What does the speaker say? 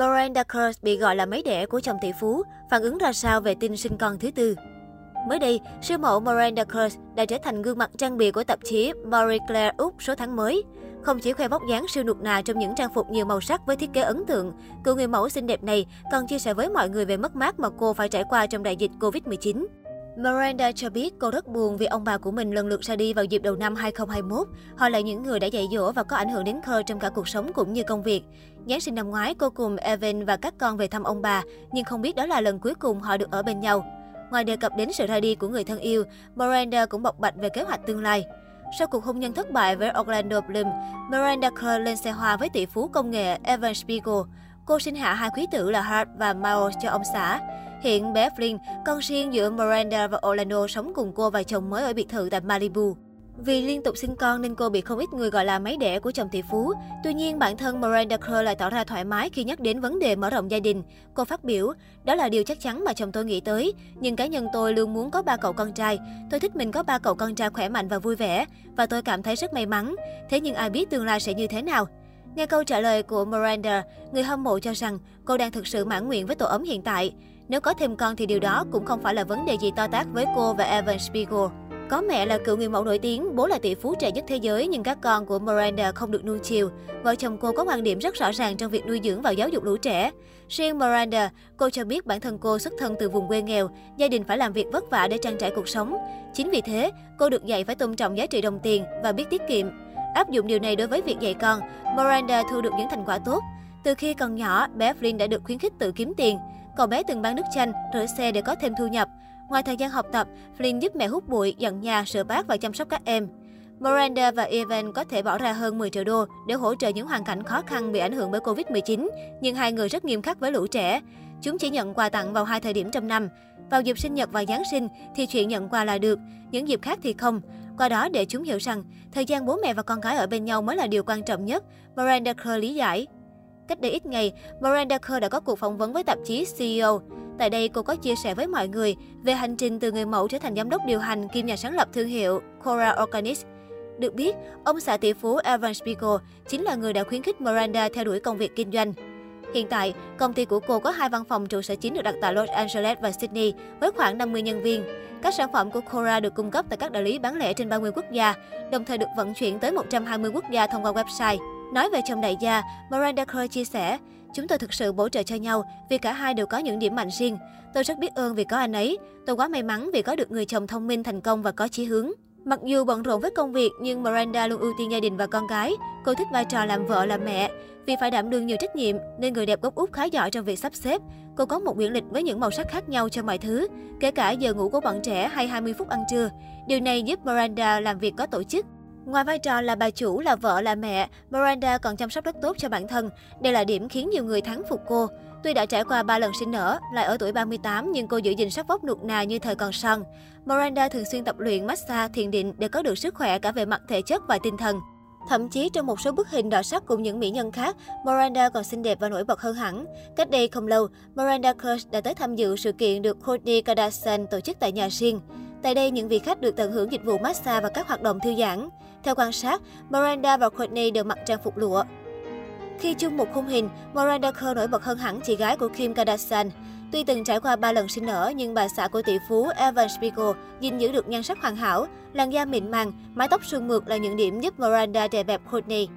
Miranda Kerr bị gọi là mấy đẻ của chồng tỷ phú, phản ứng ra sao về tin sinh con thứ tư. Mới đây, siêu mẫu Miranda Kerr đã trở thành gương mặt trang bìa của tạp chí Marie Claire Úc số tháng mới. Không chỉ khoe vóc dáng siêu nụt nà trong những trang phục nhiều màu sắc với thiết kế ấn tượng, cựu người mẫu xinh đẹp này còn chia sẻ với mọi người về mất mát mà cô phải trải qua trong đại dịch Covid-19. Miranda cho biết cô rất buồn vì ông bà của mình lần lượt ra đi vào dịp đầu năm 2021. Họ là những người đã dạy dỗ và có ảnh hưởng đến Khơ trong cả cuộc sống cũng như công việc. Giáng sinh năm ngoái, cô cùng Evan và các con về thăm ông bà, nhưng không biết đó là lần cuối cùng họ được ở bên nhau. Ngoài đề cập đến sự ra đi của người thân yêu, Miranda cũng bộc bạch về kế hoạch tương lai. Sau cuộc hôn nhân thất bại với Orlando Bloom, Miranda Kerr lên xe hoa với tỷ phú công nghệ Evan Spiegel. Cô sinh hạ hai quý tử là Hart và Miles cho ông xã. Hiện bé Flynn, con riêng giữa Miranda và Orlando sống cùng cô và chồng mới ở biệt thự tại Malibu. Vì liên tục sinh con nên cô bị không ít người gọi là máy đẻ của chồng tỷ phú. Tuy nhiên, bản thân Miranda Kerr lại tỏ ra thoải mái khi nhắc đến vấn đề mở rộng gia đình. Cô phát biểu, đó là điều chắc chắn mà chồng tôi nghĩ tới. Nhưng cá nhân tôi luôn muốn có ba cậu con trai. Tôi thích mình có ba cậu con trai khỏe mạnh và vui vẻ. Và tôi cảm thấy rất may mắn. Thế nhưng ai biết tương lai sẽ như thế nào? Nghe câu trả lời của Miranda, người hâm mộ cho rằng cô đang thực sự mãn nguyện với tổ ấm hiện tại. Nếu có thêm con thì điều đó cũng không phải là vấn đề gì to tát với cô và Evan Spiegel. Có mẹ là cựu người mẫu nổi tiếng, bố là tỷ phú trẻ nhất thế giới nhưng các con của Miranda không được nuông chiều. Vợ chồng cô có quan điểm rất rõ ràng trong việc nuôi dưỡng và giáo dục lũ trẻ. Riêng Miranda, cô cho biết bản thân cô xuất thân từ vùng quê nghèo, gia đình phải làm việc vất vả để trang trải cuộc sống. Chính vì thế, cô được dạy phải tôn trọng giá trị đồng tiền và biết tiết kiệm. Áp dụng điều này đối với việc dạy con, Miranda thu được những thành quả tốt. Từ khi còn nhỏ, bé Flynn đã được khuyến khích tự kiếm tiền. Cậu bé từng bán nước chanh, rửa xe để có thêm thu nhập. Ngoài thời gian học tập, Flynn giúp mẹ hút bụi, dọn nhà, sửa bát và chăm sóc các em. Miranda và Evan có thể bỏ ra hơn 10 triệu đô để hỗ trợ những hoàn cảnh khó khăn bị ảnh hưởng bởi Covid-19, nhưng hai người rất nghiêm khắc với lũ trẻ. Chúng chỉ nhận quà tặng vào hai thời điểm trong năm. Vào dịp sinh nhật và Giáng sinh thì chuyện nhận quà là được, những dịp khác thì không. Qua đó để chúng hiểu rằng, thời gian bố mẹ và con gái ở bên nhau mới là điều quan trọng nhất, Miranda Kerr lý giải. Cách đây ít ngày, Miranda Kerr đã có cuộc phỏng vấn với tạp chí CEO. Tại đây, cô có chia sẻ với mọi người về hành trình từ người mẫu trở thành giám đốc điều hành kiêm nhà sáng lập thương hiệu Cora Organics. Được biết, ông xã tỷ phú Evan Spiegel chính là người đã khuyến khích Miranda theo đuổi công việc kinh doanh. Hiện tại, công ty của cô có hai văn phòng trụ sở chính được đặt tại Los Angeles và Sydney với khoảng 50 nhân viên. Các sản phẩm của Cora được cung cấp tại các đại lý bán lẻ trên 30 quốc gia, đồng thời được vận chuyển tới 120 quốc gia thông qua website. Nói về chồng đại gia, Miranda Kerr chia sẻ, Chúng tôi thực sự bổ trợ cho nhau vì cả hai đều có những điểm mạnh riêng. Tôi rất biết ơn vì có anh ấy. Tôi quá may mắn vì có được người chồng thông minh, thành công và có chí hướng. Mặc dù bận rộn với công việc nhưng Miranda luôn ưu tiên gia đình và con gái. Cô thích vai trò làm vợ làm mẹ. Vì phải đảm đương nhiều trách nhiệm nên người đẹp gốc Úc khá giỏi trong việc sắp xếp. Cô có một quyển lịch với những màu sắc khác nhau cho mọi thứ, kể cả giờ ngủ của bọn trẻ hay 20 phút ăn trưa. Điều này giúp Miranda làm việc có tổ chức. Ngoài vai trò là bà chủ, là vợ, là mẹ, Miranda còn chăm sóc rất tốt cho bản thân. Đây là điểm khiến nhiều người thắng phục cô. Tuy đã trải qua 3 lần sinh nở, lại ở tuổi 38 nhưng cô giữ gìn sắc vóc nụt nà như thời còn son. Miranda thường xuyên tập luyện massage, thiền định để có được sức khỏe cả về mặt thể chất và tinh thần. Thậm chí trong một số bức hình đỏ sắc cùng những mỹ nhân khác, Miranda còn xinh đẹp và nổi bật hơn hẳn. Cách đây không lâu, Miranda Kerr đã tới tham dự sự kiện được Kourtney Kardashian tổ chức tại nhà riêng. Tại đây, những vị khách được tận hưởng dịch vụ massage và các hoạt động thư giãn. Theo quan sát, Miranda và Kourtney đều mặc trang phục lụa. Khi chung một khung hình, Miranda Kerr nổi bật hơn hẳn chị gái của Kim Kardashian. Tuy từng trải qua 3 lần sinh nở, nhưng bà xã của tỷ phú Evan Spiegel gìn giữ được nhan sắc hoàn hảo, làn da mịn màng, mái tóc sương mượt là những điểm giúp Miranda đè bẹp Kourtney.